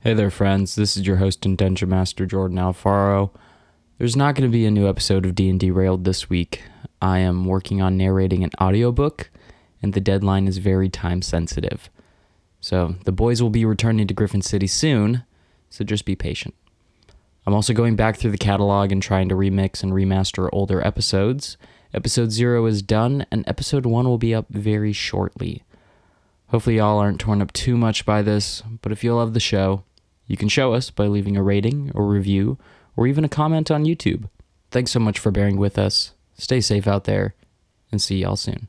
Hey there, friends. This is your host and Dungeon Master Jordan Alfaro. There's not going to be a new episode of D&D Railed this week. I am working on narrating an audiobook, and the deadline is very time sensitive. So the boys will be returning to Griffin City soon, so just be patient. I'm also going back through the catalog and trying to remix and remaster older episodes. Episode 0 is done, and episode 1 will be up very shortly. Hopefully, y'all aren't torn up too much by this, but if you love the show, you can show us by leaving a rating or review or even a comment on YouTube. Thanks so much for bearing with us. Stay safe out there and see y'all soon.